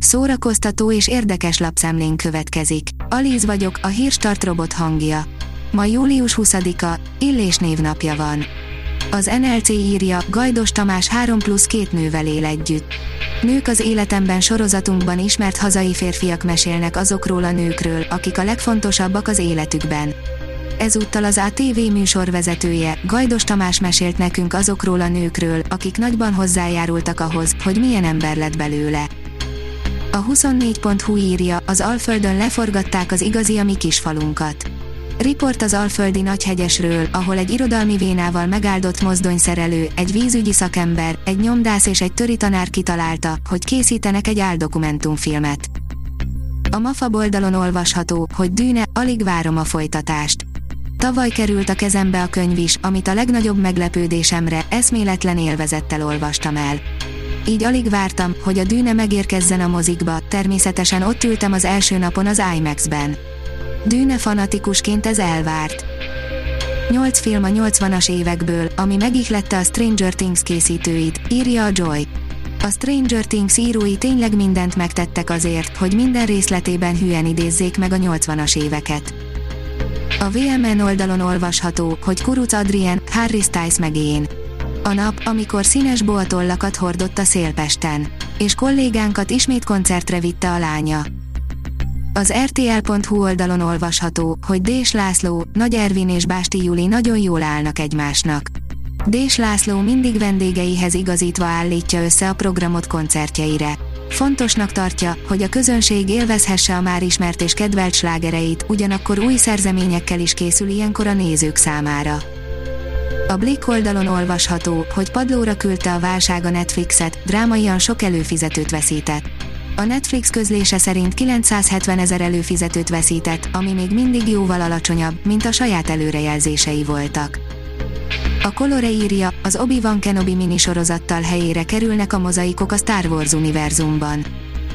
Szórakoztató és érdekes lapszemlén következik. Alíz vagyok, a hírstart robot hangja. Ma július 20-a, Illés névnapja van. Az NLC írja, Gajdos Tamás 3 plusz két nővel él együtt. Nők az életemben sorozatunkban ismert hazai férfiak mesélnek azokról a nőkről, akik a legfontosabbak az életükben. Ezúttal az ATV műsorvezetője, Gajdos Tamás mesélt nekünk azokról a nőkről, akik nagyban hozzájárultak ahhoz, hogy milyen ember lett belőle. A 24.hu írja, az Alföldön leforgatták az igazi a mi kisfalunkat. Riport az Alföldi Nagyhegyesről, ahol egy irodalmi vénával megáldott mozdonyszerelő, egy vízügyi szakember, egy nyomdász és egy töri tanár kitalálta, hogy készítenek egy áldokumentumfilmet. A MAFA oldalon olvasható, hogy Dűne, alig várom a folytatást. Tavaly került a kezembe a könyv is, amit a legnagyobb meglepődésemre, eszméletlen élvezettel olvastam el. Így alig vártam, hogy a Dűne megérkezzen a mozikba, természetesen ott ültem az első napon az IMAX-ben. Dűne fanatikusként ez elvárt. Nyolc film a 80-as évekből, ami megihlette a Stranger Things készítőit, írja a Joy. A Stranger Things írói tényleg mindent megtettek azért, hogy minden részletében hülyen idézzék meg a 80-as éveket. A VMN oldalon olvasható, hogy Kuruc Adrien, Harry Styles meg én. A nap, amikor színes boatollakat hordott a Szélpesten. És kollégánkat ismét koncertre vitte a lánya. Az RTL.hu oldalon olvasható, hogy Dés László, Nagy Ervin és Básti Juli nagyon jól állnak egymásnak. Dés László mindig vendégeihez igazítva állítja össze a programot koncertjeire. Fontosnak tartja, hogy a közönség élvezhesse a már ismert és kedvelt slágereit, ugyanakkor új szerzeményekkel is készül ilyenkor a nézők számára. A Blick oldalon olvasható, hogy padlóra küldte a válság a Netflixet, drámaian sok előfizetőt veszített. A Netflix közlése szerint 970 ezer előfizetőt veszített, ami még mindig jóval alacsonyabb, mint a saját előrejelzései voltak. A Colore írja, az Obi-Wan Kenobi minisorozattal helyére kerülnek a mozaikok a Star Wars univerzumban.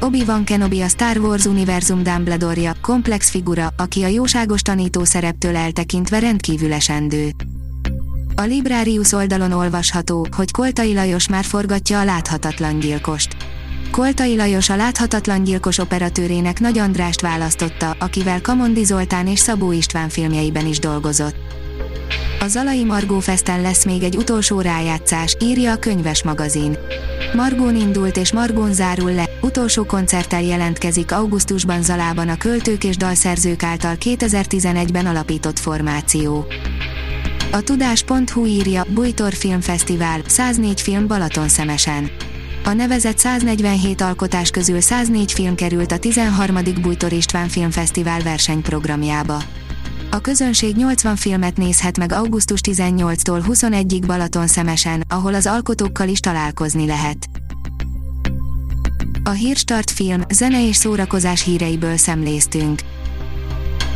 Obi-Wan Kenobi a Star Wars univerzum Dumbledore-ja, komplex figura, aki a jóságos tanító szereptől eltekintve rendkívül esendő. A Librarius oldalon olvasható, hogy Koltai Lajos már forgatja a láthatatlan gyilkost. Koltai Lajos a láthatatlan gyilkos operatőrének Nagy Andrást választotta, akivel Kamondi Zoltán és Szabó István filmjeiben is dolgozott. A Zalai Margó Festen lesz még egy utolsó rájátszás, írja a könyves magazin. Margón indult és Margón zárul le, utolsó koncerttel jelentkezik augusztusban Zalában a költők és dalszerzők által 2011-ben alapított formáció. A tudás.hu írja, Bújtor Filmfesztivál, 104 film Balaton szemesen. A nevezett 147 alkotás közül 104 film került a 13. Bújtor István Filmfesztivál versenyprogramjába. A közönség 80 filmet nézhet meg augusztus 18-tól 21-ig Balaton szemesen, ahol az alkotókkal is találkozni lehet. A Hírstart film, zene és szórakozás híreiből szemléztünk.